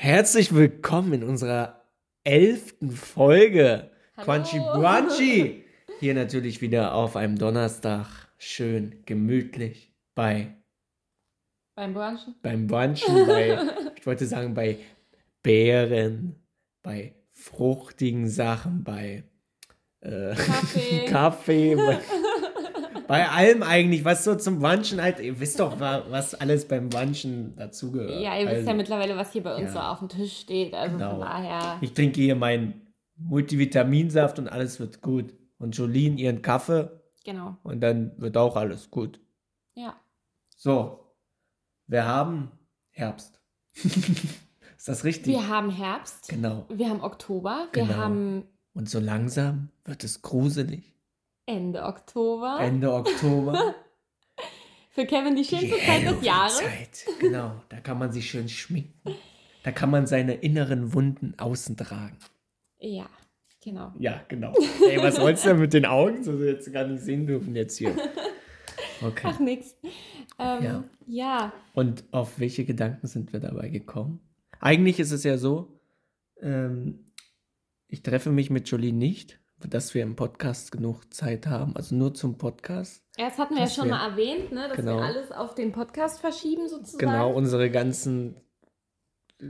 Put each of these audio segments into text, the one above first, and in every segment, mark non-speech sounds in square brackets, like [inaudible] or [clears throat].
Herzlich willkommen in unserer elften Folge Hallo. Quanchy Brunchy. Hier natürlich wieder auf einem Donnerstag, schön gemütlich bei Beim Brunchen? beim Brunchen, bei, [laughs] ich wollte sagen bei Beeren, bei fruchtigen Sachen, bei äh, Kaffee. [laughs] Kaffee, bei, bei allem eigentlich, was so zum Brunchen halt, ihr wisst doch, wa- was alles beim Brunchen dazugehört. Ja, ihr wisst Also- ja mittlerweile, was hier bei uns Ja. so auf dem Tisch steht. Also Genau. von daher. Ich trinke hier meinen Multivitaminsaft und alles wird gut. Und Jolene ihren Kaffee Genau. und dann wird auch alles gut. Ja. So, wir haben Herbst. [laughs] Ist das richtig? Wir haben Herbst. Genau. Wir haben Oktober. Wir Genau. haben Und so langsam wird es gruselig. Ende Oktober. Ende Oktober. [laughs] Für Kevin die die schönste Zeit des Jahres. Halloween-Zeit. Genau, da kann man sich schön schminken. Da kann man seine inneren Wunden außen tragen. Ja, genau. Ja, genau. Ey, was wolltest du denn mit den Augen, so jetzt gar nicht sehen dürfen jetzt hier? Okay. Ach, nix. Ähm, Ja. ja. Und auf welche Gedanken sind wir dabei gekommen? Eigentlich ist es ja so, ähm, ich treffe mich mit Jolie nicht, dass wir im Podcast genug Zeit haben, also nur zum Podcast. Ja, Das hatten wir ja schon wär- mal erwähnt, ne? dass Genau. wir alles auf den Podcast verschieben sozusagen. Genau, unsere ganzen äh,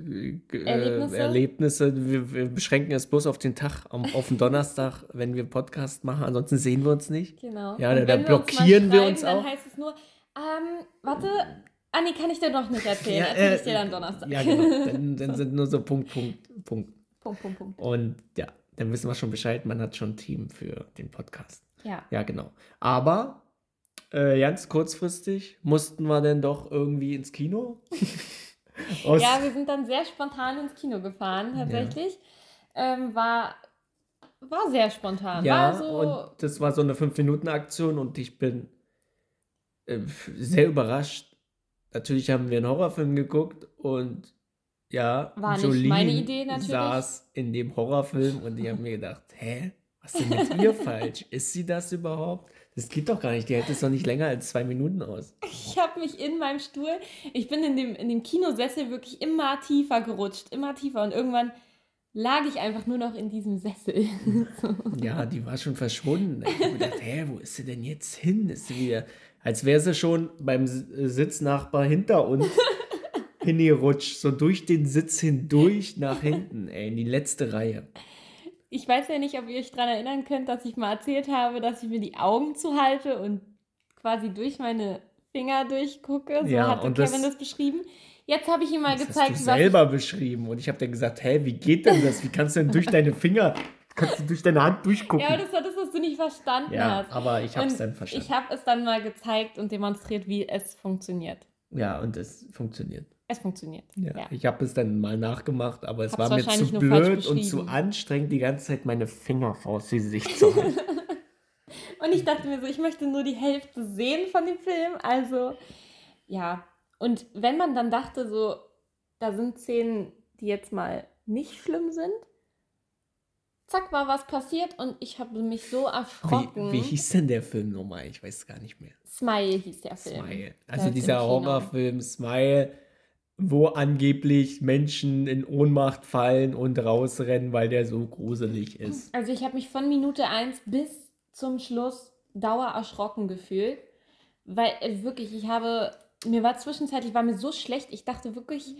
äh, Erlebnisse? Erlebnisse. Wir, wir beschränken es bloß auf den Tag, am- auf den Donnerstag, wenn wir Podcast machen, ansonsten sehen wir uns nicht. Genau. Ja, Und da- da wenn wir uns blockieren wir uns dann auch. heißt es nur, ähm, warte, ah nee, kann ich dir doch nicht [laughs] erzählen. Ja, Erzähl äh, ich dir dann Donnerstag. Ja, genau. Dann, [laughs] dann sind nur so Punkt, Punkt, Punkt. Punkt, Punkt, Punkt. Und ja, dann wissen wir schon Bescheid, man hat schon ein Team für den Podcast. Ja. Ja, genau. Aber äh, ganz kurzfristig mussten wir dann doch irgendwie ins Kino. [laughs] Ja, wir sind dann sehr spontan ins Kino gefahren, tatsächlich. Ähm, war, war sehr spontan. ja so, und das war so eine 5-Minuten-Aktion und ich bin äh, sehr überrascht. Natürlich haben wir einen Horrorfilm geguckt und ja, War nicht Jolene meine Idee natürlich. saß in dem Horrorfilm und ich habe mir gedacht, hä, was ist denn mit ihr [laughs] falsch? Ist sie das überhaupt? Das geht doch gar nicht, die hält es doch nicht länger als zwei Minuten aus. ich habe mich in meinem Stuhl, ich bin in dem, in dem Kinosessel wirklich immer tiefer gerutscht, immer tiefer und irgendwann lag ich einfach nur noch in diesem Sessel. [laughs] Ja, die war schon verschwunden. Ich habe gedacht, hä, wo ist sie denn jetzt hin? Ist sie wieder, als wäre sie schon beim Sitznachbar hinter uns [laughs] hingerutscht, so durch den Sitz hindurch nach hinten, ey, in die letzte Reihe. Ich weiß ja nicht, ob ihr euch daran erinnern könnt, dass ich mal erzählt habe, dass ich mir die Augen zuhalte und quasi durch meine Finger durchgucke. So Ja, hat und Kevin das- das, beschrieben. Jetzt habe ich ihm mal Das gezeigt, hast du selber beschrieben und ich habe dann gesagt, hä, wie geht denn das? Wie kannst du denn durch deine Finger, kannst du durch deine Hand durchgucken? Ja, aber das war das, was du nicht verstanden Ja, hast. aber ich habe es dann verstanden. Ich habe es dann mal gezeigt und demonstriert, wie es funktioniert. ja, und es funktioniert. Es funktioniert. Ja, Ja. ich habe es dann mal nachgemacht, aber es Hab's war mir zu blöd und zu anstrengend, die ganze Zeit meine Finger vors Gesicht zu halten. [laughs] [laughs] Und ich dachte mir so, ich möchte nur die Hälfte sehen von dem Film. Also, ja. Und wenn man dann dachte, so, da sind Szenen, die jetzt mal nicht schlimm sind, zack, war was passiert und ich habe mich so erschrocken. Wie, wie hieß denn der Film nochmal? Ich weiß gar nicht mehr. Smile hieß der Film. Smile. Also dieser. Horrorfilm Smile, wo angeblich Menschen in Ohnmacht fallen und rausrennen, weil der so gruselig ist. Also ich habe mich von Minute 1 bis zum Schluss dauer erschrocken gefühlt. Weil äh, wirklich, ich habe, mir war zwischenzeitlich, war mir so schlecht, ich dachte wirklich,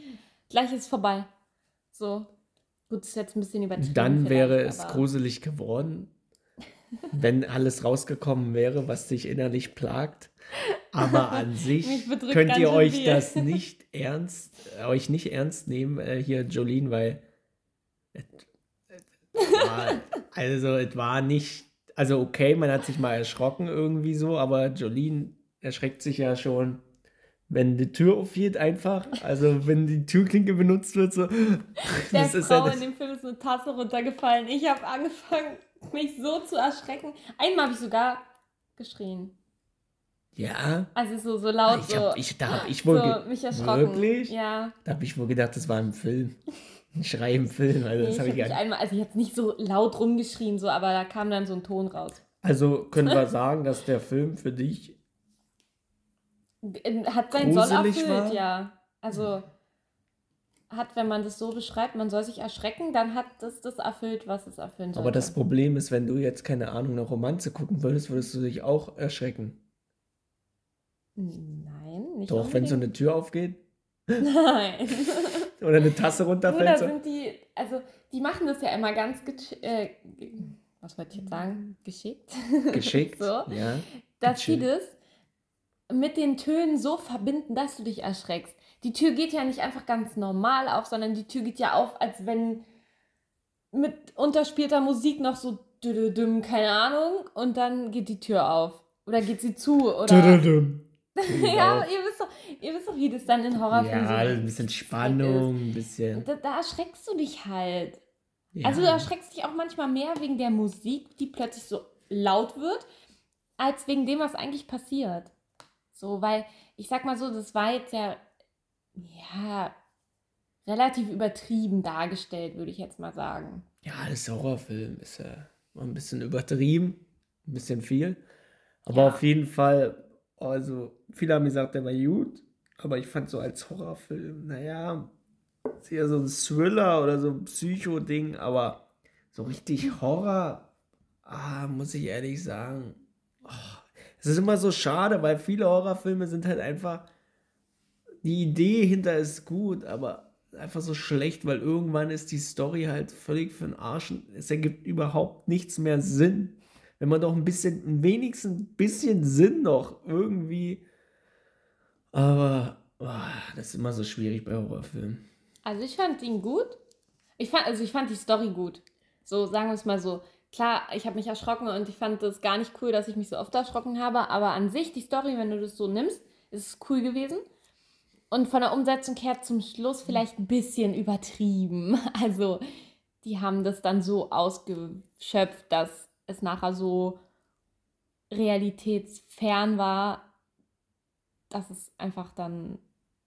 gleich ist vorbei. So. Gut, ist jetzt ein bisschen übertrieben. Dann wäre es gruselig geworden, wenn alles rausgekommen wäre, was dich innerlich plagt. Aber an [laughs] sich könnt ihr euch viel. das [laughs] nicht ernst, euch nicht ernst nehmen, äh, hier Jolene, weil es, es war, also es war nicht, also okay, man hat sich mal erschrocken irgendwie so, aber Jolene erschreckt sich ja schon, wenn die Tür aufgeht einfach, also wenn die Türklinke benutzt wird, so. Der das ist Frau ja das, in dem Film ist eine Tasse runtergefallen. Ich habe angefangen, [laughs] mich so zu erschrecken. Einmal habe ich sogar geschrien. ja, Also so, so laut, ich so, hab, ich, da habe ich wohl, so mich erschrocken. wirklich? Ja. da habe ich wohl gedacht, das war im Film. Ein Schrei im Film, also Nee, das ich habe habe ich mich gar nicht. einmal, also jetzt nicht so laut rumgeschrien, so, aber da kam dann so ein Ton raus. Also können wir [laughs] sagen, dass der Film für dich Hat seinen Soll erfüllt, war? ja. Also hat, wenn man das so beschreibt, man soll sich erschrecken, dann hat das das erfüllt, was es erfüllen soll. Aber das Problem ist, wenn du jetzt, keine Ahnung, eine Romanze gucken würdest, würdest du dich auch erschrecken. Nein, nicht Doch, wenn so unbedingt. eine Tür aufgeht Nein. [laughs] oder eine Tasse runterfällt. da So. sind die, also die machen das ja immer ganz, äh, was wollte ich jetzt sagen? Geschickt. Geschickt. [laughs] so, Ja. dass sie das mit den Tönen so verbinden, dass du dich erschreckst. Die Tür geht ja nicht einfach ganz normal auf, sondern die Tür geht ja auf, als wenn mit unterspielter Musik noch so düm, keine Ahnung, und dann geht die Tür auf. Oder geht sie zu, oder? Tududum. [laughs] ja, ihr wisst, doch, ihr wisst doch, wie das dann in Horrorfilmen Ja, so ein bisschen Spannung, ein bisschen. Da, da erschreckst du dich halt. Ja. Also du erschreckst dich auch manchmal mehr wegen der Musik, die plötzlich so laut wird, als wegen dem, was eigentlich passiert. So, weil ich sag mal so, das war jetzt ja, ja, relativ übertrieben dargestellt, würde ich jetzt mal sagen. Ja, das Horrorfilm ist ja ein bisschen übertrieben, ein bisschen viel. Aber Ja. auf jeden Fall, also viele haben gesagt, der war gut, aber ich fand so als Horrorfilm, naja, ist eher so ein Thriller oder so ein Psycho-Ding, aber so richtig Horror, ah, muss ich ehrlich sagen, oh, es ist immer so schade, weil viele Horrorfilme sind halt einfach, die Idee hinter ist gut, aber einfach so schlecht, weil irgendwann ist die Story halt völlig für den Arsch. Es ergibt überhaupt nichts mehr Sinn. Wenn man doch ein bisschen, wenigstens ein bisschen Sinn noch irgendwie. Aber ah, das ist immer so schwierig bei Horrorfilmen. Also ich fand ihn gut. Ich fand, also ich fand die Story gut. So, sagen wir es mal so. Klar, ich habe mich erschrocken und ich fand das gar nicht cool, dass ich mich so oft erschrocken habe, aber an sich, die Story, wenn du das so nimmst, ist es cool gewesen. Und von der Umsetzung her zum Schluss vielleicht ein bisschen übertrieben. [laughs] Also, die haben das dann so ausgeschöpft, dass es nachher so realitätsfern war, dass es einfach dann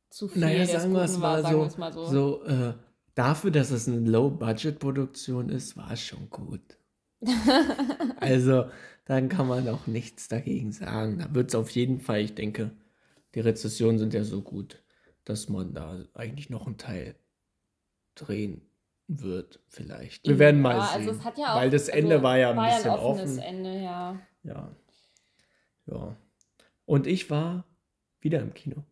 zu viel Naja, sagen wir es mal wir so, mal so. so äh, dafür, dass es eine Low-Budget-Produktion ist, war es schon gut. [laughs] Also, dann kann man auch nichts dagegen sagen. Da wird es auf jeden Fall, ich denke, die Rezessionen sind ja so gut, dass man da eigentlich noch einen Teil drehen wird, vielleicht. Wir werden mal ja, sehen. Also es hat ja auch, weil das Ende also war ja ein war bisschen ja ein offenes offen. Ende, ja. Ja. Ja. Und ich war wieder im Kino.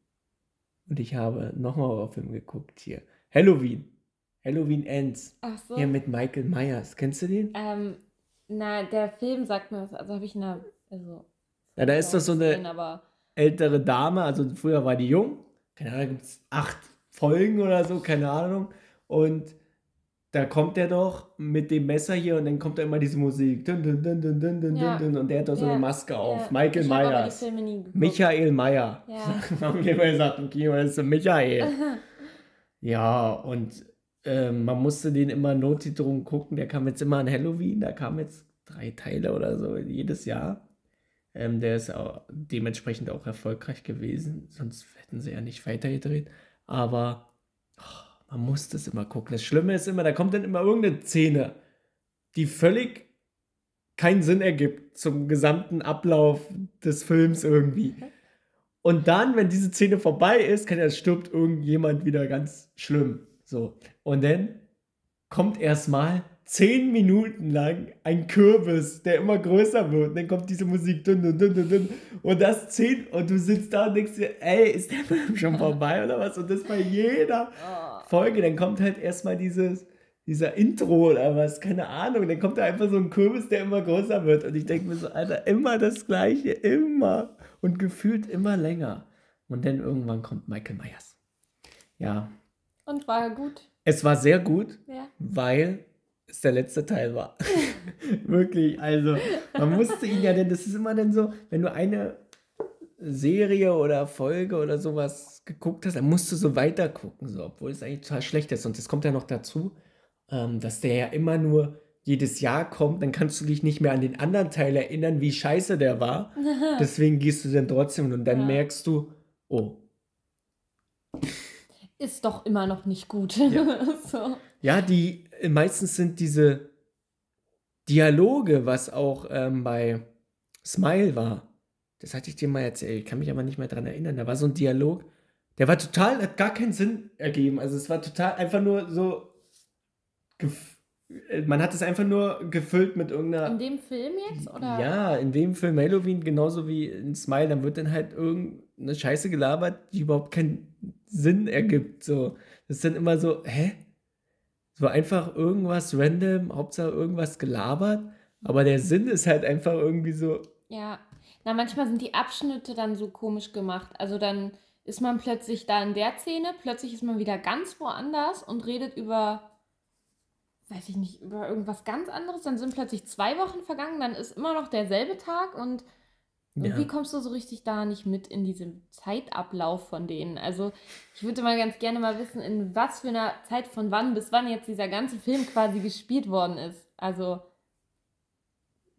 Und ich habe nochmal Horrorfilm geguckt hier. Halloween. Halloween Ends. Ach so. Hier mit Michael Myers. Kennst du den? Ähm, na, der Film sagt mir was, also habe ich eine, also. Ja, da ist das so eine gesehen, aber ältere Dame, also früher war die jung. Keine Ahnung, gibt es acht Folgen oder so, keine Ahnung. Und da kommt er doch mit dem Messer hier und dann kommt da immer diese Musik. Dun, dun, dun, dun, dun, dun, Ja. dun, und der hat doch so Ja. eine Maske auf. ja, Michael geguckt. Michael Meyer. Ja. [laughs] Haben wir immer gesagt im Kino, das ist Michael. [laughs] ja, und ähm, man musste den immer notgedrungen gucken. Der kam jetzt immer an Halloween. Da kamen jetzt drei Teile oder so jedes Jahr. Ähm, der ist auch dementsprechend auch erfolgreich gewesen. Sonst hätten sie ja nicht weitergedreht. Aber oh, man musste es immer gucken. Das Schlimme ist immer, da kommt dann immer irgendeine Szene, die völlig keinen Sinn ergibt zum gesamten Ablauf des Films irgendwie. Und dann, wenn diese Szene vorbei ist, kann ja stirbt irgendjemand wieder ganz schlimm. So. Und dann kommt erstmal zehn Minuten lang ein Kürbis, der immer größer wird. Und dann kommt diese Musik. Dun, dun, dun, dun, dun. Und das zehn. Und du sitzt da und denkst dir, ey, ist der Film schon vorbei oder was? Und das bei jeder. Folge. Dann kommt halt erstmal dieses, dieser Intro oder was, keine Ahnung. Dann kommt da einfach so ein Kürbis, der immer größer wird. Und ich denke mir so, Alter, immer das Gleiche, immer. Und gefühlt immer länger. Und dann irgendwann kommt Michael Myers. Ja, Und war gut, es war sehr gut, ja. weil es der letzte Teil war. [laughs] [laughs] Wirklich, also man musste ihn ja, denn das ist immer dann so, wenn du eine Serie oder Folge oder sowas geguckt hast, dann musst du so weiter gucken, so, obwohl es eigentlich total schlecht ist. Und es kommt ja noch dazu, ähm, dass der ja immer nur jedes Jahr kommt, dann kannst du dich nicht mehr an den anderen Teil erinnern, wie scheiße der war. [laughs] Deswegen gehst du dann trotzdem und dann Ja. merkst du, oh, Ist doch immer noch nicht gut. Ja. so. Ja, die meistens sind diese Dialoge, was auch ähm, bei Smile war. Das hatte ich dir mal erzählt, ich kann mich aber nicht mehr dran erinnern. Da war so ein Dialog, Der war total, hat gar keinen Sinn ergeben. Also es war total einfach nur so. gef- Man hat es einfach nur gefüllt mit irgendeiner. In dem Film jetzt? Oder? Ja, in dem Film Halloween genauso wie in Smile, dann wird dann halt irgendeine Scheiße gelabert, die überhaupt keinen Sinn ergibt. So, das ist dann immer so, hä? So einfach irgendwas random, Hauptsache irgendwas gelabert, aber der Sinn ist halt einfach irgendwie so, Ja. Na, manchmal sind die Abschnitte dann so komisch gemacht. Also dann ist man plötzlich da in der Szene, plötzlich ist man wieder ganz woanders und redet über, weiß ich nicht, über irgendwas ganz anderes. Dann sind plötzlich zwei Wochen vergangen, dann ist immer noch derselbe Tag und irgendwie ja. kommst du so richtig da nicht mit in diesem Zeitablauf von denen. Also ich würde mal ganz gerne mal wissen, in was für einer Zeit von wann bis wann jetzt dieser ganze Film quasi gespielt worden ist. Also,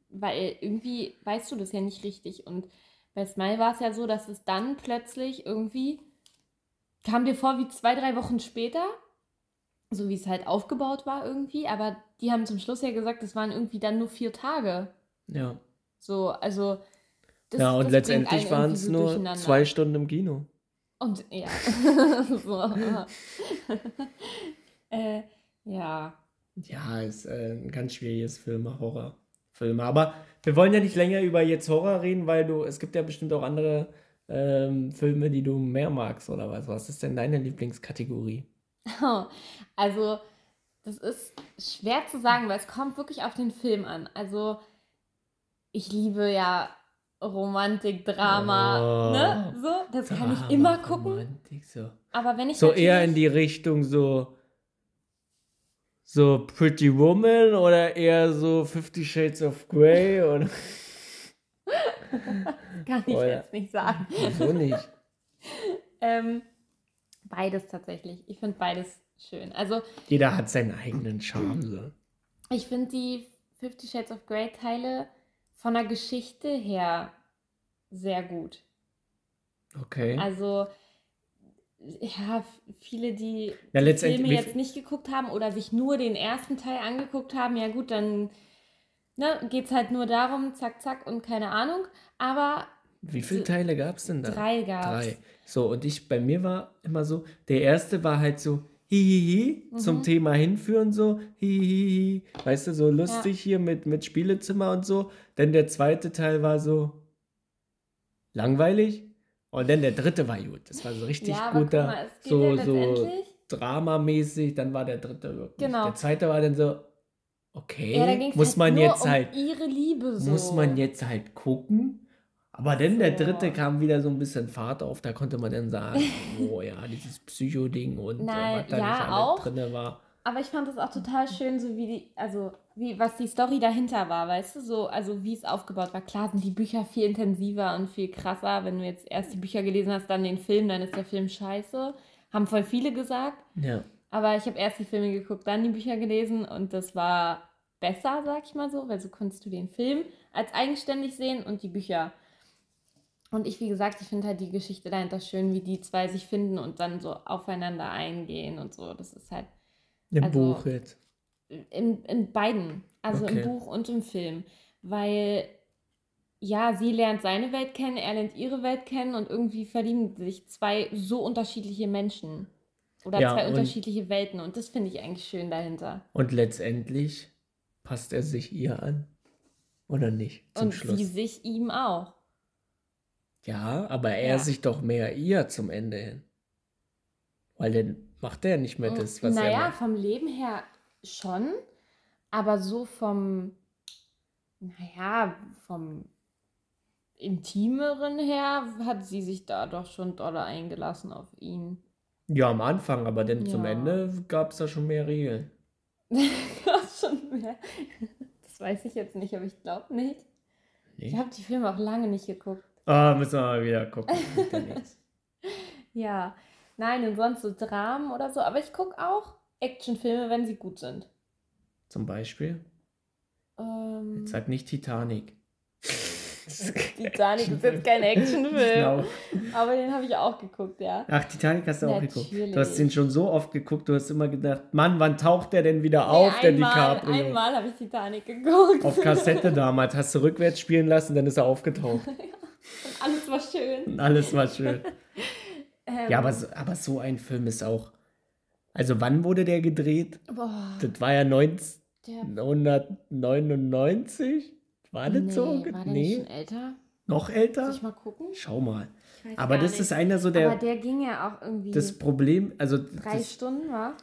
weil irgendwie weißt du das ja nicht richtig. Und bei Smile war es ja so, dass es dann plötzlich irgendwie kam dir vor wie zwei, drei Wochen später, so wie es halt aufgebaut war irgendwie. Aber die haben zum Schluss ja gesagt, es waren irgendwie dann nur vier Tage. Ja. So, also. Das- ja, und letztendlich waren es nur zwei Stunden im Kino. Und ja. [laughs] so. [laughs] äh, ja. Ja, ist äh, ein ganz schwieriges Film, Horrorfilme. Aber wir wollen ja nicht länger über jetzt Horror reden, weil du, es gibt ja bestimmt auch andere ähm, Filme, die du mehr magst oder was. Was ist denn deine Lieblingskategorie? [laughs] Also, das ist schwer zu sagen, weil es kommt wirklich auf den Film an. Also, ich liebe ja Romantik, Drama, Oh. ne? So, das kann ich Drama, immer gucken. Romantik, so. Aber wenn ich so eher in die Richtung so so Pretty Woman oder eher so Fifty Shades of Grey [laughs] oder kann ich ja. jetzt nicht sagen. wieso nicht? [laughs] Ähm, beides tatsächlich. Ich finde beides schön. Also, Jeder hat seinen eigenen Charme. So. Ich finde die Fifty Shades of Grey Teile von der Geschichte her sehr gut. Okay. Also, ja, viele, die Ja, die Filme jetzt nicht geguckt haben oder sich nur den ersten Teil angeguckt haben, ja gut, dann ne, geht es halt nur darum, zack, zack und keine Ahnung. Aber Wie viele Teile gab es denn da? drei gab Drei. So, und ich, bei mir war immer so, der erste war halt so, hihihi, zum Mhm. Thema hinführen, so, hihihi, weißt du, so lustig hier mit, mit Spielezimmer und so. Dann der zweite Teil war so langweilig. Und dann der dritte war gut. Das war so richtig ja, guter, mal, so, ja so dramamäßig. Dann war der dritte wirklich. Genau. Der zweite war dann so, okay, Ja, muss halt man jetzt um halt ihre Liebe so. muss man jetzt halt gucken. Aber dann der dritte kam wieder so ein bisschen Fahrt auf, da konnte man dann sagen, [laughs] oh ja, dieses Psycho-Ding und Nein, äh, was da ja, nicht auch. drin war. Aber ich fand das auch total schön, so wie die, also wie, was die Story dahinter war, weißt du, so, also wie es aufgebaut war. Klar sind die Bücher viel intensiver und viel krasser. Wenn du jetzt erst die Bücher gelesen hast, dann den Film, dann ist der Film scheiße. Haben voll viele gesagt. Ja, Aber ich habe erst die Filme geguckt, dann die Bücher gelesen und das war besser, sag ich mal so, weil so konntest du den Film als eigenständig sehen und die Bücher. Und ich, wie gesagt, ich finde halt die Geschichte dahinter schön, wie die zwei sich finden und dann so aufeinander eingehen und so. Das ist halt im Also- Buch jetzt. in, in beiden, also Okay. im Buch und im Film. Weil, ja, sie lernt seine Welt kennen, er lernt ihre Welt kennen und irgendwie verlieben sich zwei so unterschiedliche Menschen. Oder Ja, zwei unterschiedliche Welten. Und das finde ich eigentlich schön dahinter. Und letztendlich passt er sich ihr an. Oder nicht? Zum und Schluss. sie sich ihm auch. Ja, aber er Ja. sich doch mehr ihr zum Ende hin. Weil dann macht er nicht mehr das, was er naja, vom Leben her schon, aber so vom, naja, vom Intimeren her hat sie sich da doch schon doller eingelassen auf ihn. Ja, am Anfang, aber dann zum Ja. Ende gab es da schon mehr Regeln. [laughs] Das schon mehr. Das weiß ich jetzt nicht, aber ich glaube nicht. Ich Nee? habe die Filme auch lange nicht geguckt. Ah, müssen wir mal wieder gucken. [laughs] Ja nein, und sonst so Dramen oder so. Aber ich gucke auch Actionfilme, wenn sie gut sind. Zum Beispiel? Ähm, Jetzt sag nicht Titanic. [laughs] Titanic ist jetzt kein Actionfilm. Genau. Aber den habe ich auch geguckt, ja. Ach, Titanic hast du auch geguckt. Natürlich. Du hast den schon so oft geguckt, du hast immer gedacht, Mann, wann taucht der denn wieder auf, Nee, der einmal, DiCaprio? Einmal habe ich Titanic geguckt. Auf Kassette [laughs] damals, hast du rückwärts spielen lassen, dann ist er aufgetaucht. Und alles war schön. Und alles war schön. [laughs] Ähm, Ja, aber, so- aber so ein Film ist auch. Also, wann wurde der gedreht? Boah, Das war ja 1999. der. War das so? nee, war der Nee, schon älter? noch Soll älter? ich mal gucken? Schau mal. Aber das nicht. ist einer so der. aber der ging ja auch irgendwie das Problem, also. drei Das, Stunden, war?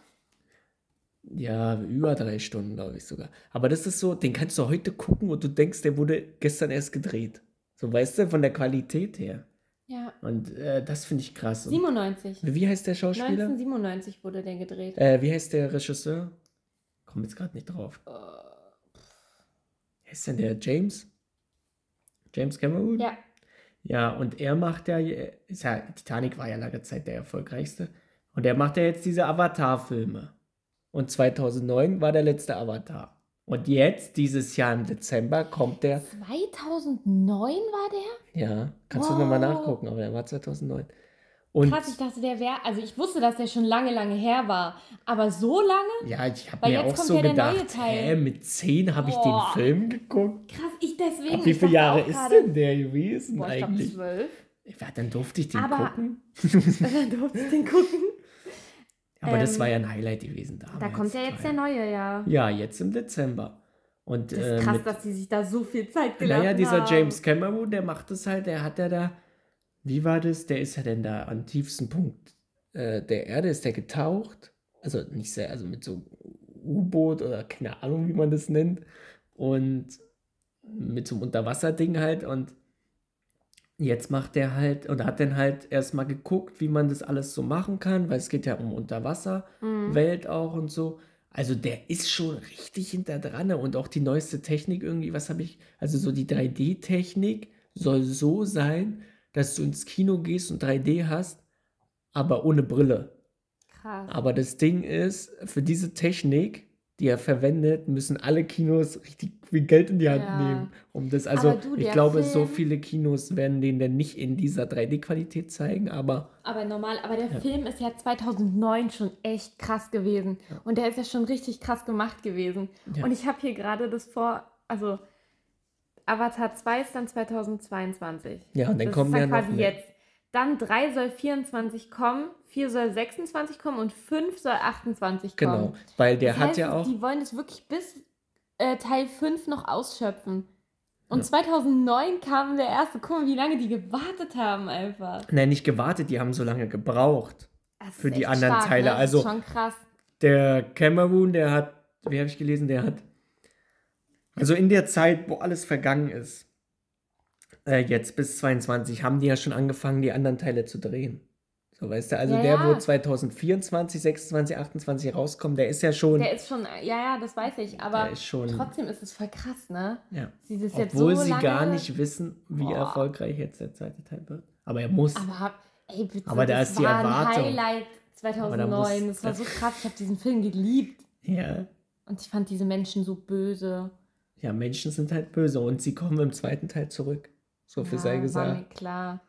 ja, über drei Stunden, glaube ich sogar. Aber das ist so, den kannst du heute gucken und du denkst, der wurde gestern erst gedreht. So, weißt du, von der Qualität her. Ja. Und äh, das finde ich krass. Und 97. wie heißt der Schauspieler? 1997 wurde der gedreht. Äh, wie heißt der Regisseur? Komm jetzt gerade nicht drauf. Wer ist denn der? James? James Cameron? ja. Ja, und er macht ja, ist ja, Titanic war ja lange Zeit der erfolgreichste. Und er macht ja jetzt diese Avatar-Filme. Und 2009 war der letzte Avatar. Und jetzt, dieses Jahr im Dezember, kommt der, 2009 war der? ja, kannst du nochmal Wow. nachgucken, aber der war 2009. Und Krass, ich dachte, der wäre. Also, ich wusste, dass der schon lange, lange her war. Aber so lange? ja, ich habe mir jetzt auch kommt so ja der neue gedacht, Teil. hä, mit 10 habe ich den. Film geguckt. Krass, ich deswegen. Ab wie viele Jahre ist denn der gewesen Boah, ich eigentlich? zwölf. Ja, dann durfte ich den Aber- gucken. [laughs] Dann durfte ich den gucken. Aber das ähm, war ja ein Highlight gewesen damals. Da kommt ja jetzt der neue, ja. Ja, jetzt im Dezember. Und Das äh, ist krass, mit, dass die sich da so viel Zeit gelassen naja, dieser haben. James Cameron, der macht es halt, der hat ja da, wie war das? Der ist ja denn da am tiefsten Punkt äh, der Erde, ist der getaucht. Also nicht sehr, also mit so U-Boot oder keine Ahnung, wie man das nennt. Und mit so einem Unterwasserding halt. Und jetzt macht der halt, oder hat dann halt erstmal geguckt, wie man das alles so machen kann, weil es geht ja um Unterwasserwelt auch und so. Also der ist schon richtig hinter dran und auch die neueste Technik irgendwie, was habe ich, also so die 3D-Technik soll so sein, dass du ins Kino gehst und 3D hast, aber ohne Brille. Krass. Aber das Ding ist, für diese Technik, die er verwendet, müssen alle Kinos richtig viel Geld in die Hand Ja. nehmen. Um das, also du, ich glaube, so Film- viele Kinos werden den dann nicht in dieser 3D-Qualität zeigen, aber Aber normal, aber der Film ist ja 2009 schon echt krass gewesen. Und der ist ja schon richtig krass gemacht gewesen. Ja. Und ich habe hier gerade das vor, also Avatar 2 ist dann 2022. ja, und dann das kommen ist ja dann noch quasi mehr. jetzt. Dann 3 soll 24 kommen, 4 soll 26 kommen und 5 soll 28 kommen. Genau, weil der Das hat heißt, ja auch, Die wollen es wirklich bis äh, Teil 5 noch ausschöpfen. Und 2009 kam der erste. Guck mal, wie lange die gewartet haben einfach. nein, nicht gewartet, die haben so lange gebraucht. Das Für die anderen stark, Teile, Ne? Das also- ist schon krass. Der Cameron, der hat, wie habe ich gelesen, der hat, also in der Zeit, wo alles vergangen ist, äh, jetzt bis 22, haben die ja schon angefangen, die anderen Teile zu drehen. So, weißt du, also Ja, der, ja. wo 2024, 26, 28 rauskommt, der ist ja schon, Der ist schon, ja, ja, das weiß ich, aber ist schon, trotzdem ist es voll krass, ne? ja. Sie das jetzt Obwohl so sie lange, gar nicht wissen, wie Boah. erfolgreich jetzt der zweite Teil wird. Aber er muss. Aber ey, bitte, Aber da das ist die war Erwartung. Highlight Aber da 2009. muss- das war so krass. Ich habe diesen Film geliebt. ja. Und ich fand diese Menschen so böse. ja, Menschen sind halt böse und sie kommen im zweiten Teil zurück. So viel ja, sei War mir gesagt. klar.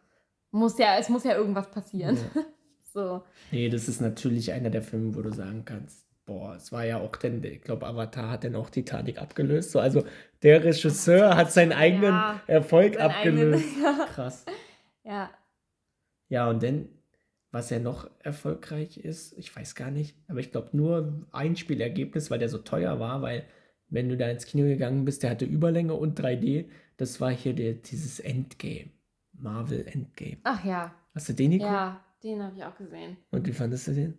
Muss ja, es muss ja irgendwas passieren. Ja. [laughs] So. Nee, das ist natürlich einer der Filme, wo du sagen kannst, boah, es war ja auch denn, ich glaube, Avatar hat dann auch Titanic abgelöst. So, also der Regisseur hat seinen eigenen Ja, Erfolg seinen eigenen- abgelöst. [laughs] Ja. Krass. Ja. Ja, und dann, was ja noch erfolgreich ist, ich weiß gar nicht, aber ich glaube nur ein Spielergebnis, weil der so teuer war, weil wenn du da ins Kino gegangen bist, der hatte Überlänge und 3D, das war hier der, dieses Endgame. Marvel Endgame. Ach ja. Hast du den geguckt? Ja, den habe ich auch gesehen. Und wie fandest du den?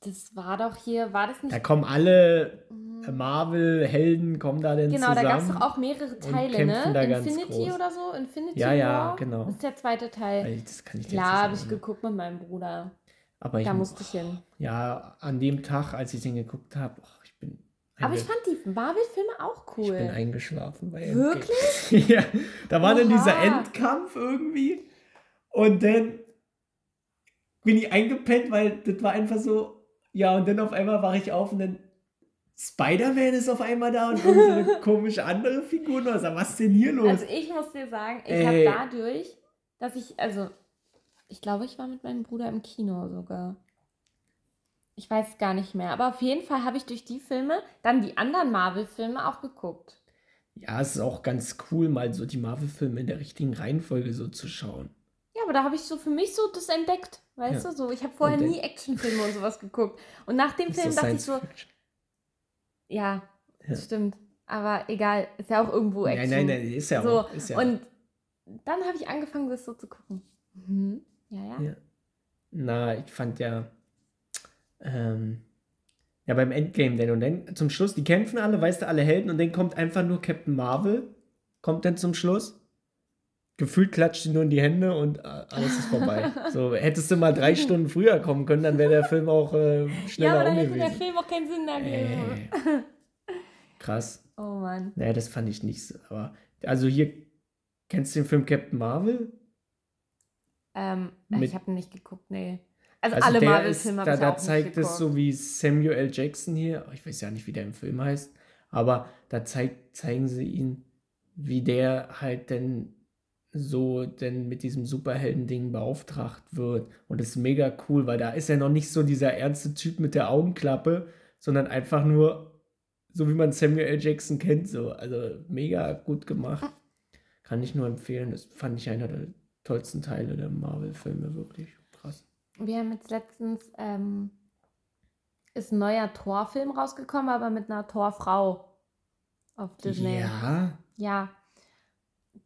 Das war doch hier, war das nicht. Da kommen alle Mhm. Marvel-Helden, kommen da denn Genau, da zusammen. gab es doch auch mehrere Teile, ne? da Infinity oder so? Infinity Ja, ja, War? genau. Das ist der zweite Teil. Das kann ich dir Klar, habe ich geguckt mit meinem Bruder. Aber ich, Da musste ich hin. ja, an dem Tag, als ich den geguckt habe, ich bin, Aber ich fand die Marvel-Filme auch ich bin cool. eingeschlafen. Bei Wirklich? [laughs] ja, da war dann Oha. dieser Endkampf irgendwie und dann bin ich eingepennt, weil das war einfach so, ja, und dann auf einmal wache ich auf und dann Spider-Man ist auf einmal da und irgendeine [laughs] komische andere Figur. Sag, was ist denn hier los? Also ich muss dir sagen, ich Ey. habe dadurch, dass ich, also ich glaube, ich war mit meinem Bruder im Kino sogar. Ich weiß gar nicht mehr. Aber auf jeden Fall habe ich durch die Filme dann die anderen Marvel-Filme auch geguckt. Ja, es ist auch ganz cool, mal so die Marvel-Filme in der richtigen Reihenfolge so zu schauen. Ja, aber da habe ich so für mich so das entdeckt. Weißt Ja. du, so, ich habe vorher der- nie Actionfilme und sowas geguckt. Und nach dem Film dachte ich so, ja, das Ja. stimmt. Aber egal, ist ja auch irgendwo Action. Nein, nein, nein, ist ja so, auch. Ist ja Und dann habe ich angefangen, das so zu gucken. Mhm. Ja, ja. Ja. Na, ich fand ja, ähm, ja beim Endgame denn und dann zum Schluss, die kämpfen alle, weißt du, alle Helden und dann kommt einfach nur Captain Marvel, kommt dann zum Schluss. Gefühlt klatscht sie nur in die Hände und äh, alles ist vorbei. [laughs] so, hättest du mal drei Stunden früher kommen können, dann wäre der Film auch äh, Ja, schneller aber dann hätte der. Film auch keinen Sinn ergeben. Äh, krass. Oh Mann. Naja, das fand ich nicht so. Aber, also hier, kennst du den Film Captain Marvel? Ähm, Mit- ich habe nicht geguckt, nee. Also, Also alle Marvel-Filme da, da zeigt es so wie Samuel L. Jackson hier, ich weiß ja nicht, wie der im Film heißt, aber da zeigt, zeigen sie ihn, wie der halt denn so denn mit diesem Superhelden-Ding beauftragt wird. Und das ist mega cool, weil da ist er noch nicht so dieser ernste Typ mit der Augenklappe, sondern einfach nur so, wie man Samuel L. Jackson kennt. So. Also mega gut gemacht. Kann ich nur empfehlen. Das fand ich einer der tollsten Teile der Marvel-Filme, wirklich krass. Wir haben jetzt letztens, ähm, ist ein neuer Thor-Film rausgekommen, aber mit einer Thor-Frau auf Disney. Ja, Ja.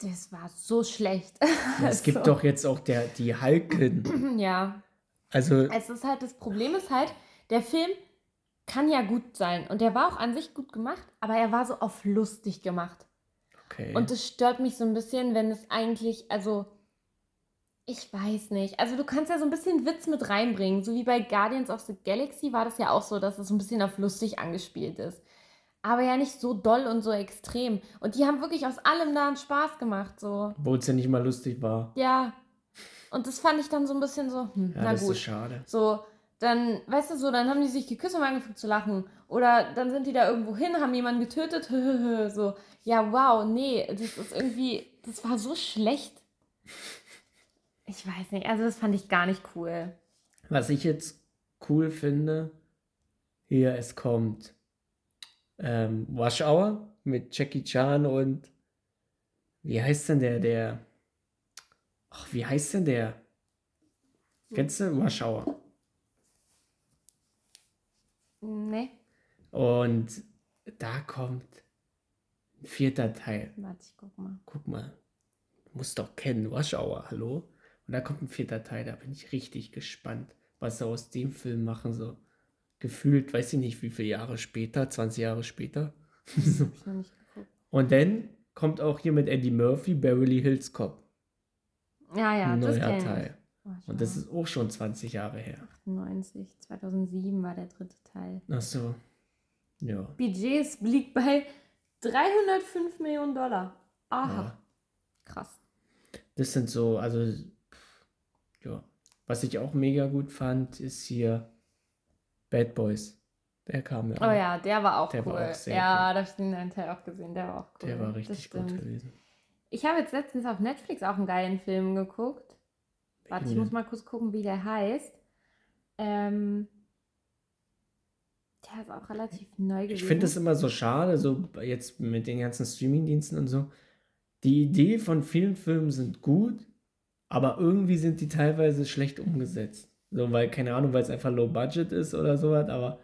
Das war so schlecht. [laughs] Ja, es gibt Also, doch jetzt auch der, die Hulken. [clears throat] Ja. Also, Es ist halt, das Problem ist halt, der Film kann ja gut sein. Und der war auch an sich gut gemacht, aber er war so auf lustig gemacht. okay. Und es stört mich so ein bisschen, wenn es eigentlich, also, ich weiß nicht. Also, du kannst ja so ein bisschen Witz mit reinbringen. So wie bei Guardians of the Galaxy war das ja auch so, dass es so ein bisschen auf lustig angespielt ist. Aber ja nicht so doll und so extrem. Und die haben wirklich aus allem da einen Spaß gemacht, so. Obwohl es ja nicht mal lustig war. Ja. Und das fand ich dann so ein bisschen so, hm, Ja, na das gut. ist schade. So, dann, weißt du so, dann haben die sich geküsst und angefangen zu lachen. Oder dann sind die da irgendwo hin, haben jemanden getötet. [laughs] so, ja, wow, nee, das ist irgendwie, das war so schlecht. Ich weiß nicht, also das fand ich gar nicht cool. Was ich jetzt cool finde, hier, es kommt ähm, Wash Hour mit Jackie Chan und wie heißt denn der, der, ach, wie heißt denn der? Kennst du Wash Hour? Nee, Und da kommt ein vierter Teil. warte, ich guck mal. Guck mal, du musst doch kennen, Rush Hour, hallo? Und da kommt ein vierter Teil, da bin ich richtig gespannt, was sie aus dem Film machen, so gefühlt, weiß ich nicht, wie viele Jahre später, 20 Jahre später. so. [laughs] Und dann kommt auch hier mit Eddie Murphy Beverly Hills Cop, Ja, ja, ein das neuer ich. Teil. Oh, Und das ist auch schon 20 Jahre her. 98, 2007 war der dritte Teil. Ach so, ja. Budget liegt bei 305 Millionen Dollar. Aha, ja. krass. Das sind so, also, ja. Was ich auch mega gut fand, ist hier Bad Boys. Der kam ja. Oh ja, der war auch Der cool. war auch sehr ja, da habe ich den Teil auch gesehen. Der war auch cool. Der war richtig gut gewesen. Ich habe jetzt letztens auf Netflix auch einen geilen Film geguckt. Warte, ich muss mal kurz gucken, wie der heißt. Ähm, der ist auch relativ neu gewesen. Ich finde es immer so schade, so jetzt mit den ganzen Streamingdiensten und so. Die Idee von vielen Filmen sind gut, aber irgendwie sind die teilweise schlecht umgesetzt. So, weil, keine Ahnung, weil es einfach low budget ist oder sowas, aber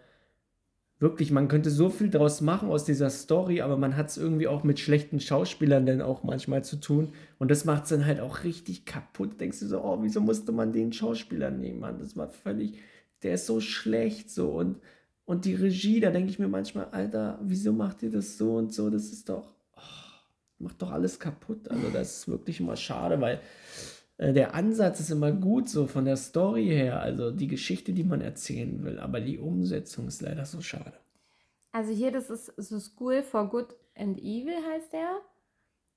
wirklich, man könnte so viel draus machen aus dieser Story, aber man hat es irgendwie auch mit schlechten Schauspielern dann auch manchmal zu tun. Und das macht es dann halt auch richtig kaputt. Denkst du so, oh, wieso musste man den Schauspieler nehmen, Mann? Das war völlig, der ist so schlecht so und und die Regie, da denke ich mir manchmal, Alter, wieso macht ihr das so und so? Das ist doch, oh, macht doch alles kaputt. Also das ist wirklich immer schade, weil der Ansatz ist immer gut, so von der Story her, also die Geschichte, die man erzählen will, aber die Umsetzung ist leider so schade. Also hier, das ist so School for Good and Evil heißt der.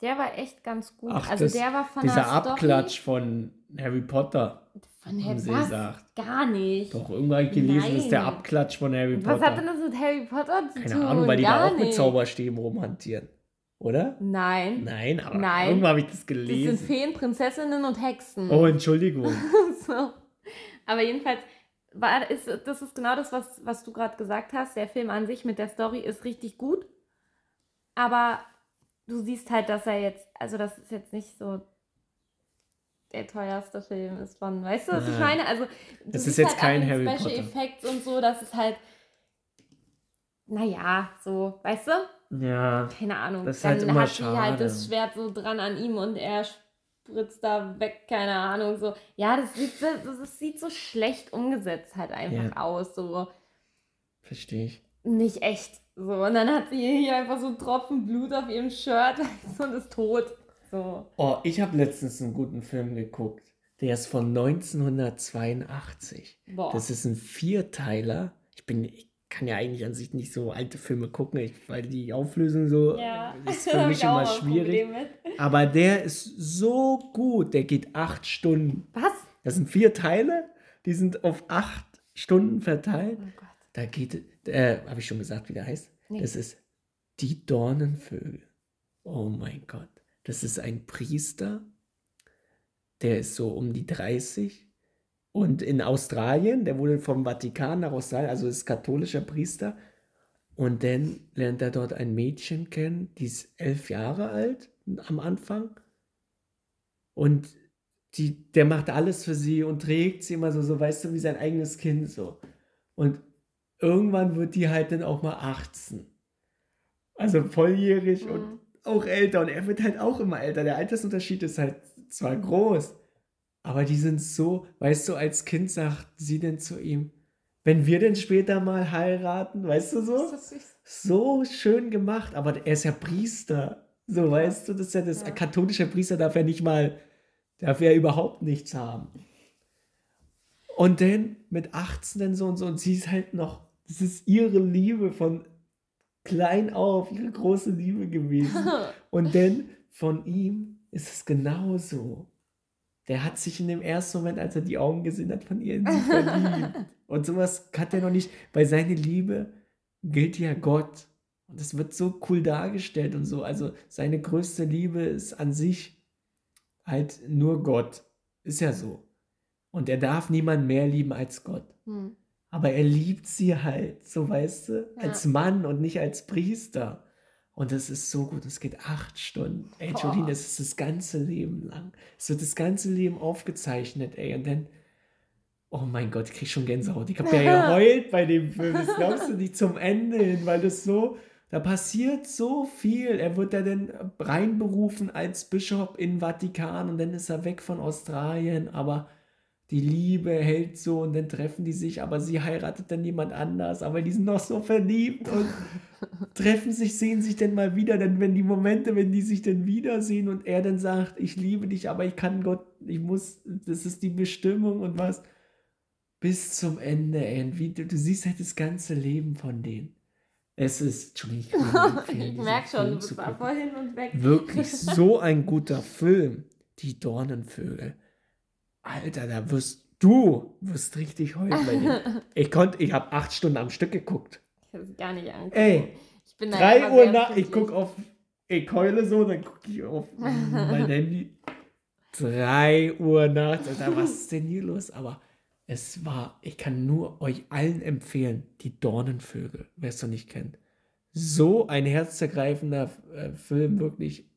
Der war echt ganz gut. Ach, also das- der war von Dieser der Story, Abklatsch von Harry Potter, von Harry gesagt. Gar nicht. Doch, irgendwann gelesen, das ist der Nein. Abklatsch von Harry Was hat Potter. denn das mit Harry Potter zu Keine tun? Ahnung, weil die Gar da auch nicht. mit Zauberstäben rumhantieren, oder? Nein. Nein, aber Nein. irgendwann habe ich das Das gelesen. sind Feen, Prinzessinnen und Hexen. Oh, Entschuldigung. [laughs] so. Aber jedenfalls, war, ist, das ist genau das, was, was du gerade gesagt hast. Der Film an sich mit der Story ist richtig gut. Aber du siehst halt, dass er jetzt, also das ist jetzt nicht so der teuerste Film ist von, weißt du, was ja. ich meine? Also, das ist jetzt halt kein Harry Special Potter. Effects und so, das ist halt, naja, so, weißt du? Ja. Keine Ahnung. Das ist halt Dann immer hat schade. sie halt das Schwert so dran an ihm und er spritzt da weg, keine Ahnung, so. Ja, das sieht, das, das sieht so schlecht umgesetzt halt einfach ja. aus, so. Verstehe ich. Nicht echt. So, und dann hat sie hier einfach so einen Tropfen Blut auf ihrem Shirt [laughs] und ist tot. So. Oh, ich habe letztens einen guten Film geguckt. Der ist von 1982. Boah. Das ist ein Vierteiler. Ich bin, ich kann ja eigentlich an sich nicht so alte Filme gucken, ich, weil die Auflösung so ja. ist [laughs] für mich immer schwierig. Aber der ist so gut, der geht acht Stunden. Was? Das sind vier Teile, die sind auf acht Stunden verteilt. Oh Gott. Da geht, äh, habe ich schon gesagt, wie der heißt? Nee. Das ist Die Dornenvögel. Oh mein Gott. Das ist ein Priester, der ist so um die 30 und in Australien, der wurde vom Vatikan nach Australien, also ist katholischer Priester. Und dann lernt er dort ein Mädchen kennen, die ist elf Jahre alt am Anfang. Und die, der macht alles für sie und trägt sie immer so, so, weißt du, wie sein eigenes Kind so. Und irgendwann wird die halt dann auch mal 18. Also volljährig mhm. und auch älter. Und er wird halt auch immer älter. Der Altersunterschied ist halt zwar groß, aber die sind so, weißt du, als Kind sagt sie denn zu ihm, wenn wir denn später mal heiraten, weißt du so? So schön gemacht, aber er ist ja Priester. So, ja. weißt du, das ist ja das ja. katholische Priester darf ja nicht mal, darf ja überhaupt nichts haben. Und dann mit 18 dann so und so, und sie ist halt noch, das ist ihre Liebe von klein auf, ihre große Liebe gewesen. [laughs] Und dann von ihm ist es genauso der hat sich in dem ersten Moment, als er die Augen gesehen hat, von ihr in sie verliebt. [laughs] Und sowas hat er noch nicht, weil seine Liebe gilt ja Gott. Und das wird so cool dargestellt und so. Also seine größte Liebe ist an sich halt nur Gott. Ist ja so. Und er darf niemand mehr lieben als Gott. Hm. Aber er liebt sie halt, so weißt du, ja. als Mann und nicht als Priester. Und das ist so gut, es geht acht Stunden. Ey, Jolene, das ist das ganze Leben lang. Es wird das ganze Leben aufgezeichnet, ey. Und dann, oh mein Gott, ich krieg schon Gänsehaut. Ich habe ja [laughs] geheult bei dem Film. Das glaubst du nicht zum Ende hin, weil das so, da passiert so viel. Er wird da dann reinberufen als Bischof in Vatikan und dann ist er weg von Australien, aber die Liebe hält so und dann treffen die sich, aber sie heiratet dann jemand anders, aber die sind noch so verliebt und [laughs] treffen sich, sehen sich dann mal wieder, dann wenn die Momente, wenn die sich dann wiedersehen und er dann sagt, ich liebe dich, aber ich kann Gott, ich muss, das ist die Bestimmung und was, bis zum Ende, ey, du, du siehst halt das ganze Leben von denen. Es ist, Entschuldigung, ich, [laughs] ich merke schon, du bist vorhin und weg. Wirklich [laughs] so ein guter Film, die Dornenvögel. Alter, da wirst du wirst richtig heulen [laughs] Ich konnte, ich habe acht Stunden am Stück geguckt. Ich habe gar nicht angeguckt. Ey, ich bin drei Uhr nach, ich gucke auf, ich heule so, dann gucke ich auf mein [laughs] Handy. Drei Uhr nachts, Alter, was ist denn hier los? Aber es war, ich kann nur euch allen empfehlen, die Dornenvögel, wer es noch nicht kennt. So ein herzergreifender äh, Film, wirklich.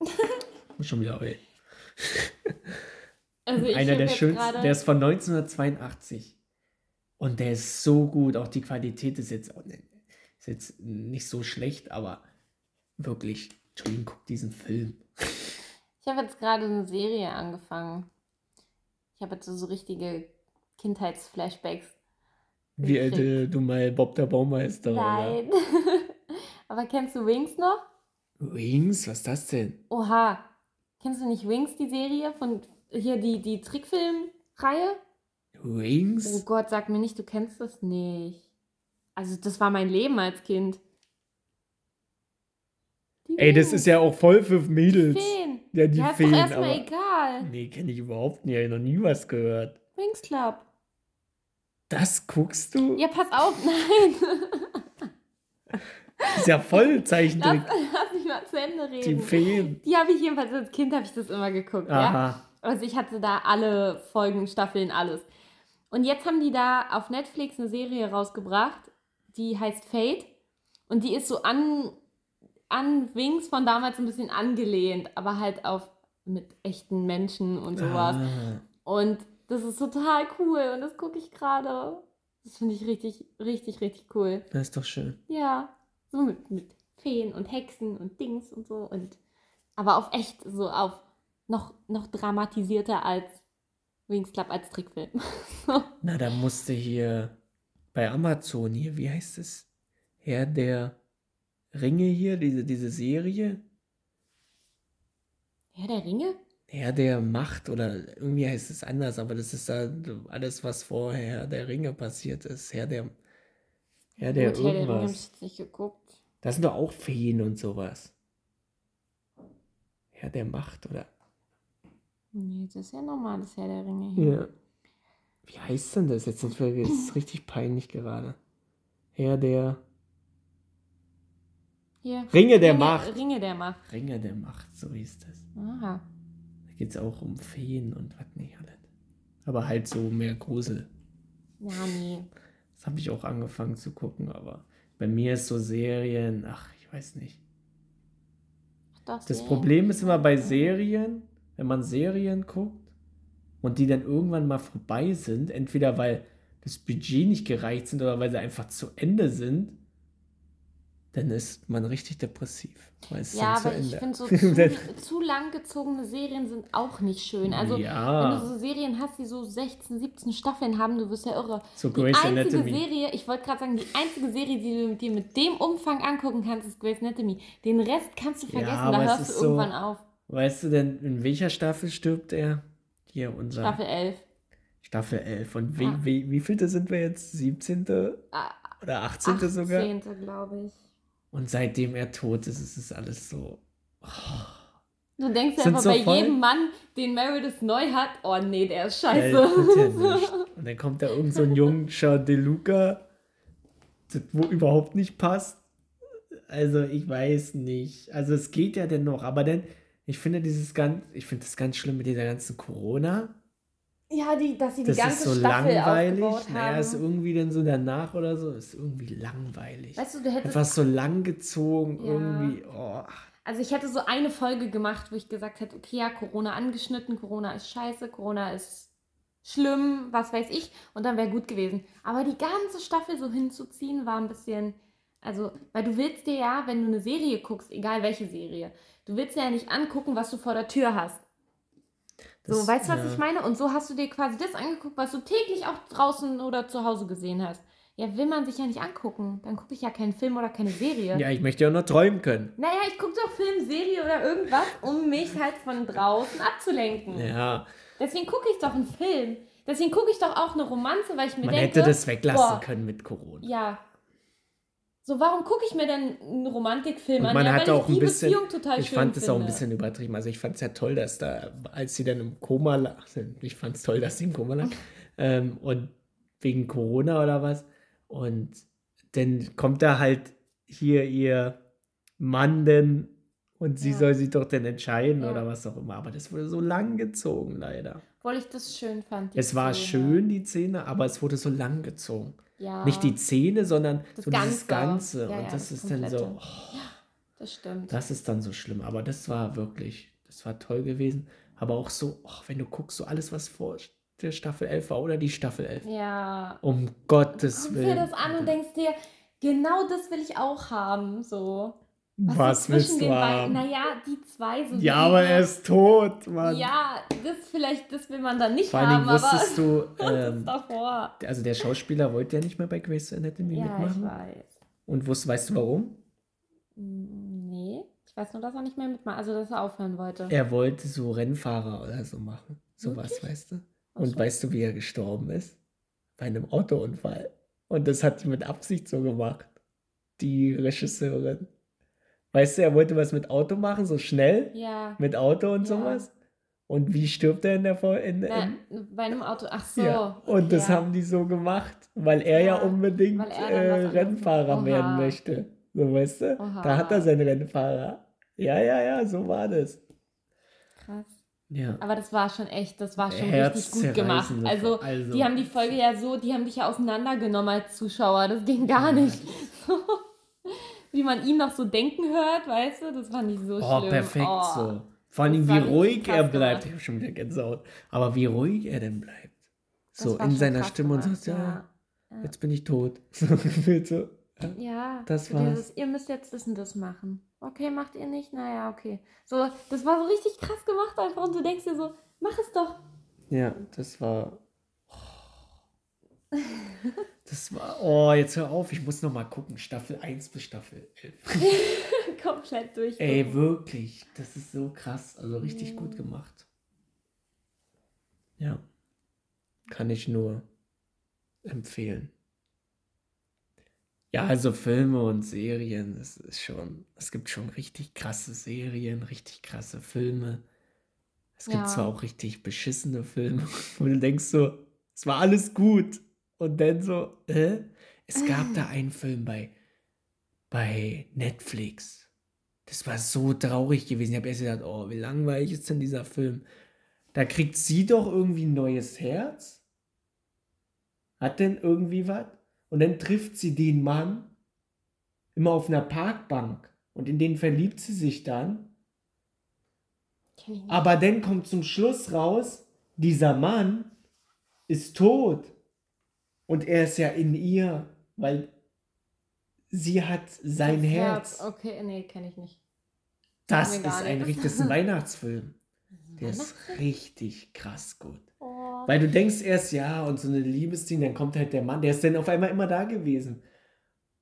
[laughs] Schon wieder heulen. Also Einer der schönsten, der ist von 1982. Und der ist so gut. Auch die Qualität ist jetzt, ist jetzt nicht so schlecht, aber wirklich, Entschuldigung, guck diesen Film. Ich habe jetzt gerade eine Serie angefangen. Ich habe jetzt so richtige Kindheitsflashbacks. Wie äh, du mal Bob der Baumeister, Nein. [laughs] aber kennst du Wings noch? Wings? Was ist das denn? Oha, Kennst du nicht Wings, die Serie von hier die, die Trickfilmreihe? Wings? Oh Gott, sag mir nicht, du kennst das nicht. Also, das war mein Leben als Kind. Die Ey, das ist ja auch voll für Mädels. Die Feen. Ja, die ja, Feen. Ist doch erstmal egal. Nee, kenne ich überhaupt nicht. Ich habe noch nie was gehört. Wings Club. Das guckst du? Ja, pass auf, [laughs] nein. ist ja voll Zeichentrick. Lass, lass mal zu Ende reden. Die Feen. Die habe ich jedenfalls als Kind habe ich das immer geguckt. Aha. Ja? Also ich hatte da alle Folgen, Staffeln, alles. Und jetzt haben die da auf Netflix eine Serie rausgebracht, die heißt Fate. Und die ist so an, an Wings von damals ein bisschen angelehnt, aber halt auf mit echten Menschen und sowas. Ah, Und das ist total cool und das gucke ich gerade. Das finde ich richtig, richtig, richtig cool. das ist doch schön. Ja, so mit, mit Feen und Hexen und Dings und so. Und aber auf echt, so auf noch, noch dramatisierter als Wings Club als Trickfilm. [laughs] Na, da musste hier bei Amazon hier, wie heißt es? Herr der Ringe hier, diese, diese Serie. Herr der Ringe? Herr der Macht oder irgendwie heißt es anders, aber das ist da alles, was vorher der Ringe passiert ist. Herr der, Herr der Gut, Herr der Ringe habe ich irgendwas. jetzt nicht geguckt. Das sind doch auch Feen und sowas. Herr der Macht oder. Nee, das ist ja normales Herr der Ringe hier. Ja. Wie heißt denn das jetzt? Das ist richtig peinlich gerade. Herr der Hier. Ringe der Ringe, Macht. Ringe der Macht. Ringe der Macht, so hieß das. Aha. Da geht es auch um Feen und was nicht alles. Aber halt so mehr Grusel. Ja, nee. Das habe ich auch angefangen zu gucken, aber bei mir ist so Serien, ach, ich weiß nicht. Das, Das. Problem ist immer bei Serien, wenn man Serien guckt und die dann irgendwann mal vorbei sind, entweder weil das Budget nicht gereicht sind oder weil sie einfach zu Ende sind, dann ist man richtig depressiv. Weil es Ja, aber ich finde so [laughs] zu, [laughs] zu lang gezogene Serien sind auch nicht schön. Also Ja. wenn du so Serien hast, die so 16, 17 Staffeln haben, du wirst ja irre. So Die Grey's einzige Anatomy. Serie, ich wollte gerade sagen, die einzige Serie, die du dir mit dem Umfang angucken kannst, ist Grey's Anatomy. Den Rest kannst du Ja, vergessen, aber da hörst du so- irgendwann auf. Weißt du denn, in welcher Staffel stirbt er? Hier, unser Staffel 11. Staffel 11. Und wie, Ja. wie, wie vielte sind wir jetzt? 17. Ah, oder 18. sogar? 18. glaube ich. Und seitdem er tot ist, ist es alles so. Du denkst ja einfach so bei voll- jedem Mann, den Meredith neu hat, oh nee, der ist scheiße. Ja nicht. [laughs] Und dann kommt da irgend so ein junger De Luca, das wo überhaupt nicht passt. Also ich weiß nicht. Also es geht ja dennoch, aber dann, ich finde dieses ganz, ich finde das ganz schlimm mit dieser ganzen Corona. Ja, die, dass sie die Das ist ganze so Staffel langweilig. aufgebaut Naja, ist haben. irgendwie dann so danach oder so, ist irgendwie langweilig. Weißt du, du hättest Etwas so lang gezogen, Ja. irgendwie. Oh. Also ich hätte so eine Folge gemacht, wo ich gesagt hätte, okay, ja, Corona angeschnitten, Corona ist scheiße, Corona ist schlimm, was weiß ich, und dann wäre gut gewesen. Aber die ganze Staffel so hinzuziehen, war ein bisschen, also, weil du willst dir ja, wenn du eine Serie guckst, egal welche Serie, du willst dir ja nicht angucken, was du vor der Tür hast. So, Das- weißt du, was ja. ich meine? Und so hast du dir quasi das angeguckt, was du täglich auch draußen oder zu Hause gesehen hast. Ja, will man sich ja nicht angucken. Dann gucke ich ja keinen Film oder keine Serie. Ja, ich möchte ja noch träumen können. Naja, ich gucke doch Film, Serie oder irgendwas, um mich halt von draußen abzulenken. Ja, Deswegen gucke ich doch einen Film. Deswegen gucke ich doch auch eine Romanze, weil ich mir man denke. hätte das weglassen boah, können mit Corona. Ja. So, warum gucke ich mir denn einen Romantikfilm an? ja, hat weil auch ich ein die bisschen, Beziehung total ich schön fand es auch ein bisschen übertrieben. Also ich fand es ja toll, dass da, als sie dann im Koma lag, [laughs] ich fand es toll, dass sie im Koma lag, ähm, und wegen Corona oder was. Und dann kommt da halt hier ihr Mann denn und sie Ja. soll sich doch dann entscheiden Ja. oder was auch immer. Aber das wurde so lang gezogen, leider. Obwohl ich das schön fand. Es war Szene. schön, die Szene, aber es wurde so lang gezogen. Ja, Nicht die Szene, sondern Das so dieses Ganze. Ganze. Ja, und das das ist dann so, Komplette. oh, das stimmt. das ist dann so schlimm. Aber das war wirklich, das war toll gewesen. Aber auch so, oh, wenn du guckst, so alles, was vor der Staffel 11 war oder die Staffel 11. ja. Um Du Gottes guckst dir Willen. das an und denkst dir, genau das will ich auch haben. So. Was so willst du haben? Naja, die zwei so. Ja, aber er ist tot, Mann. Ja, das vielleicht, das will man dann nicht Vor haben, wusstest aber du, [laughs] ähm, davor. also der Schauspieler wollte ja nicht mehr bei Grey's Anatomy Ja, ich mitmachen. weiß. Und wusst, weißt du warum? Nee, ich weiß nur, dass er nicht mehr mitmacht, also dass er aufhören wollte. Er wollte so Rennfahrer oder so machen. Sowas, weißt du? Und so. weißt du, wie er gestorben ist? Bei einem Autounfall. Und das hat sie mit Absicht so gemacht. Die Regisseurin. Weißt du, er wollte was mit Auto machen, so schnell, Ja, mit Auto und Ja. sowas. Und wie stirbt er in der Vor in, in, bei einem Auto, ach so. ja. Und das haben die so gemacht, weil er ja, unbedingt er äh, Rennfahrer werden möchte. So, weißt du? Oha. Da hat er seinen Rennfahrer. Ja, ja, ja, so war das. Krass. Ja. Aber das war schon echt, das war schon richtig gut gemacht. Also, also- die haben die Folge ja so, die haben dich ja auseinandergenommen als Zuschauer. Das ging gar nicht. [laughs] Wie man ihn noch so denken hört, weißt du, das fand ich so Oh, schlimm. perfekt oh. so. Vor allem, wie war ruhig er bleibt. gemacht. Ich habe schon wieder Gänsehaut. Aber wie ruhig er denn bleibt. So war in seiner Stimme und gemacht, sagt, ja, ja. jetzt bin ich tot. [laughs] So gefühlt so. Ja. Ja, Das dieses, ihr müsst jetzt das und das machen. Okay, macht ihr nicht? Naja, okay. So, das war so richtig krass gemacht einfach und du denkst dir so, mach es doch. Ja, das war. [laughs] Das war. Oh, jetzt hör auf, ich muss noch mal gucken. Staffel 1 bis Staffel 11. [laughs] Komplett durch. Ey, wirklich. Das ist so krass. Also richtig Ja. gut gemacht. Ja. Kann ich nur empfehlen. Ja, also Filme und Serien, es ist schon, es gibt schon richtig krasse Serien, richtig krasse Filme. Es gibt Ja. zwar auch richtig beschissene Filme, [laughs] wo du denkst so, es war alles gut. Und dann so, äh? Es gab da einen Film bei, bei Netflix. Das war so traurig gewesen. Ich habe erst gedacht, oh, wie langweilig ist denn dieser Film? Da kriegt sie doch irgendwie ein neues Herz. Hat denn irgendwie was? Und dann trifft sie den Mann immer auf einer Parkbank. Und in den verliebt sie sich dann. Aber dann kommt zum Schluss raus, dieser Mann ist tot. Und er ist ja in ihr, weil sie hat sein Das Herz. Okay, nee, kenne ich nicht. Das ist ein richtiges [laughs] Weihnachtsfilm. Der ist richtig krass gut. Oh, Weil du denkst erst, ja, und so eine Liebesding, dann kommt halt der Mann, der ist dann auf einmal immer da gewesen.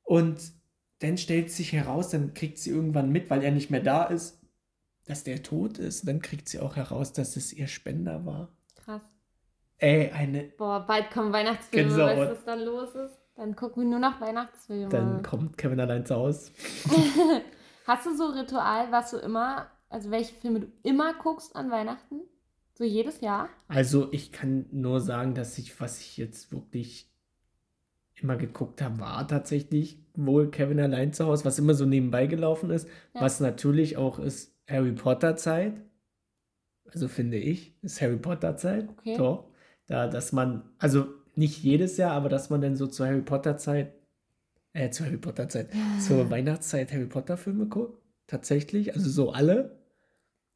Und dann stellt sich heraus, dann kriegt sie irgendwann mit, weil er nicht mehr da ist, dass der tot ist. Dann kriegt sie auch heraus, dass es ihr Spender war. Ey, eine. Boah, bald kommen Weihnachtsfilme. Gänsehaut. Weißt du, was dann los ist? Dann gucken wir nur noch Weihnachtsfilme. Dann kommt Kevin allein zu Hause. [laughs] Hast du so ein Ritual, was du immer, also welche Filme du immer guckst an Weihnachten? So jedes Jahr? Also, ich kann nur sagen, dass ich, was ich jetzt wirklich immer geguckt habe, war tatsächlich wohl Kevin allein zu Hause, was immer so nebenbei gelaufen ist. Ja. Was natürlich auch ist Harry Potter Zeit. Also finde ich, ist Harry Potter Zeit. Okay. Doch. Da, dass man, also nicht jedes Jahr, aber dass man dann so zur Harry Potter Zeit, äh, zur Harry Potter Zeit, zur Weihnachtszeit Harry Potter Filme guckt. Tatsächlich. Also so alle.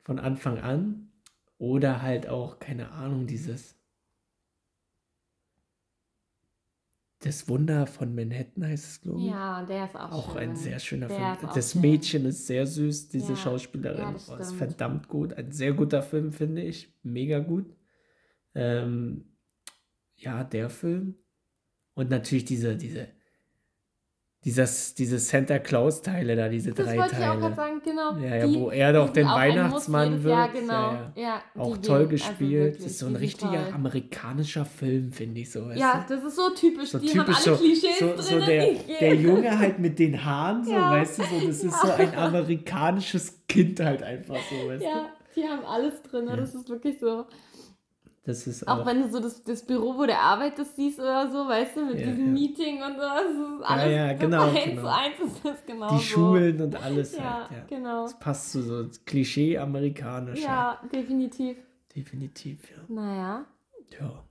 Von Anfang an. Oder halt auch, keine Ahnung, dieses. Das Wunder von Manhattan heißt es, glaube ich. Ja, der ist auch, Auch schön. ein sehr schöner Der Film. Das schön. Mädchen ist sehr süß, diese Ja, Schauspielerin. ja, Oh, ist verdammt gut. Ein sehr guter Film, finde ich. Mega gut. Ähm, ja, der Film. Und natürlich diese, diese, dieses, diese Santa Claus-Teile da, diese Das drei wollte ich auch Teile. gerade sagen, genau. Ja, ja, die- wo er doch den Weihnachtsmann wird. Jahr, genau. Ja, Ja, Auch toll gehen, gespielt. Also das ist so ein richtiger toll. amerikanischer Film, finde ich so. Ja, du? das ist so typisch. so die haben typisch alle so, Klischees so, drin. so der, der Junge halt mit den Haaren, so, Ja. weißt du, so, das ist so ein [laughs] amerikanisches Kind halt einfach so, weißt Ja, die haben alles drin. Ja. Das ist wirklich so. Das ist Auch auch, wenn du so das, das Büro, wo der arbeitet, siehst oder so, weißt du, mit Ja, diesem ja. Meeting und so. Das ist alles ja, genau, eins genau. zu eins ist das genau die so. Schulen und alles Ja, halt, ja. genau. Das passt zu so Klischee amerikanisch. Ja, definitiv. Definitiv, ja. Naja, Ja.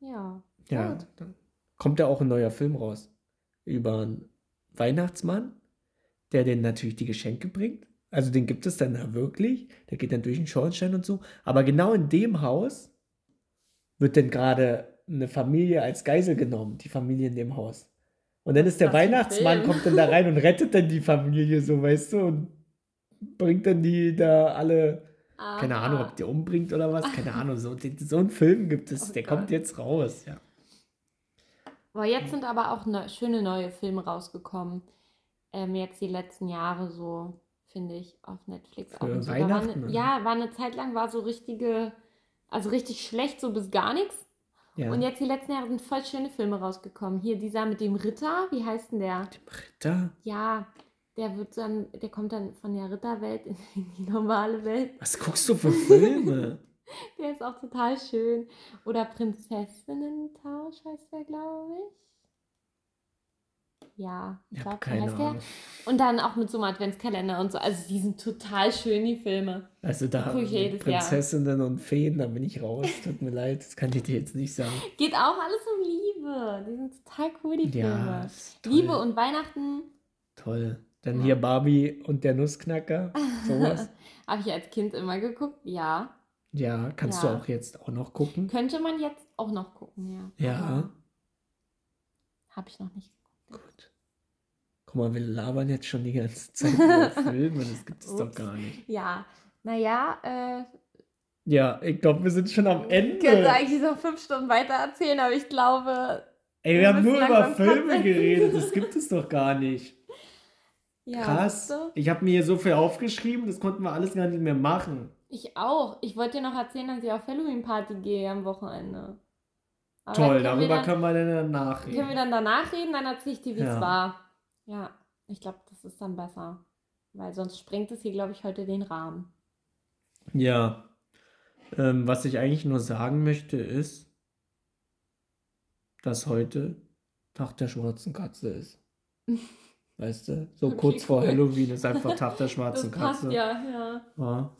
ja. Ja, Gut. dann kommt ja auch ein neuer Film raus über einen Weihnachtsmann, der den natürlich die Geschenke bringt. Also den gibt es dann da wirklich. Der geht dann durch den Schornstein und so. Aber genau in dem Haus wird dann gerade eine Familie als Geisel genommen, die Familie in dem Haus. Und dann ist der ein Weihnachtsmann, kommt dann da rein und rettet dann die Familie, so weißt du, und bringt dann die da alle, keine Aha. Ahnung, ob die umbringt oder was, keine [laughs] Ahnung, so, so einen Film gibt es, Oh der Gott. kommt jetzt raus, ja. Boah, jetzt sind aber auch ne, schöne neue Filme rausgekommen. Ähm, jetzt die letzten Jahre so, finde ich, auf Netflix. Für. Da Weihnachten, War ne, ja, war eine Zeit lang, war so richtige, also richtig schlecht, so bis gar nichts. ja. Und jetzt die letzten Jahre sind voll schöne Filme rausgekommen. Hier dieser mit dem Ritter, wie heißt denn der? Ritter? Ja, der wird dann, der kommt dann von der Ritterwelt in die normale Welt. Was guckst du für Filme? [laughs] Der ist auch total schön. Oder Prinzessinnen-Tausch heißt der, glaube ich. Ja, ich glaube, heißt der. Und dann auch mit so einem Adventskalender und so. Also die sind total schön, die Filme. Also da jedes Jahr. Prinzessinnen und Feen, da bin ich raus. Tut mir leid, das kann ich dir jetzt nicht sagen. [laughs] Geht auch alles um Liebe. Die sind total cool, die Ja, Filme. toll. Liebe und Weihnachten, Toll. Dann Ja. hier Barbie und der Nussknacker. Sowas. [laughs] Habe ich als Kind immer geguckt? Ja. Ja, kannst Ja. du auch jetzt auch noch gucken. Könnte man jetzt auch noch gucken, ja. Ja. Habe ich noch nicht geguckt. Gut. Guck mal, wir labern jetzt schon die ganze Zeit über [laughs] Filme. Das gibt es doch gar nicht. Ja. Naja, äh, Ja, ich glaube, wir sind schon am ich könnte Ende. eigentlich noch fünf Stunden weiter erzählen, aber ich glaube, Ey, wir wir haben nur über Filme geredet. Das [laughs] gibt es doch gar nicht. ja. Krass. du? Ich habe mir hier so viel aufgeschrieben, das konnten wir alles gar nicht mehr machen. Ich auch. Ich wollte dir noch erzählen, dass ich auf Halloween-Party gehe am Wochenende. Aber Toll, darüber dann, können wir dann danach können wir reden. dann danach reden, dann erzähle ich dir, wie es Ja. war. Ja, ich glaube, das ist dann besser. Weil sonst sprengt es hier, glaube ich, heute den Rahmen. Ja. Ähm, was ich eigentlich nur sagen möchte, ist, dass heute Tag der schwarzen Katze ist. [laughs] Weißt du? So Okay, kurz vor cool. Halloween ist einfach Tag der [laughs] Das schwarzen passt Katze. ja, ja. Ja.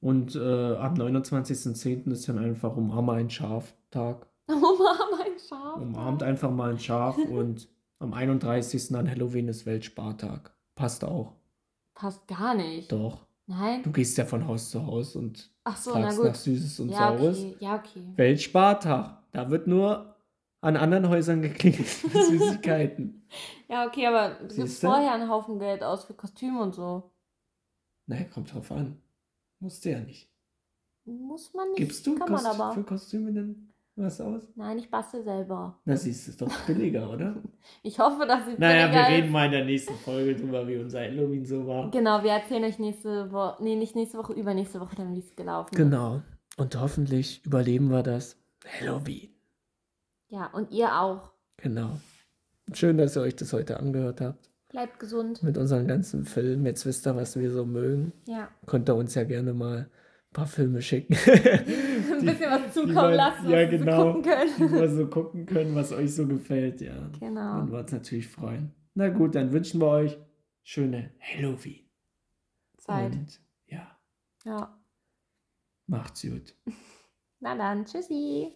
Und äh, am 29.10. ist dann einfach umarme ein Schaf Tag. [laughs] Mama, ein Schaf. Umarmt einfach mal ein Schaf und am 31. an Halloween ist Weltspartag. Passt auch. Passt gar nicht. Doch. Nein? Du gehst ja von Haus zu Haus und Ach so, fragst nach Süßes und ja, Saures. okay. Ja, okay. Weltspartag. Da wird nur an anderen Häusern geklingelt [laughs] mit Süßigkeiten. Ja, okay, aber du gibst vorher einen Haufen Geld aus für Kostüme und so. Naja, kommt drauf an. Musst du ja nicht. Muss man nicht. Gibst du Kann man Kost aber. für Kostüme denn was aus? Nein, ich bastel selber. Na, siehst du, ist doch billiger, oder? [laughs] Ich hoffe, dass sie naja, wir reden mal in der nächsten Folge drüber, wie unser Halloween so war. Genau, wir erzählen euch nächste Woche, nee, nicht nächste Woche, übernächste Woche dann, wie es gelaufen ist. Genau. Und hoffentlich überleben wir das Halloween. Ja, und ihr auch. Genau. Schön, dass ihr euch das heute angehört habt. Bleibt gesund. Mit unseren ganzen Filmen. Jetzt wisst ihr, was wir so mögen. Ja. Könnt ihr uns ja gerne mal paar Filme schicken. [laughs] Ein bisschen was zukommen wir- lassen, was ja, so genau. gucken können. die wir so gucken können, was euch so gefällt. Ja. Genau. Würden wir uns natürlich freuen. Na gut, dann wünschen wir euch schöne Halloween. Zeit. Und ja, Ja. macht's gut. [laughs] Na dann, tschüssi.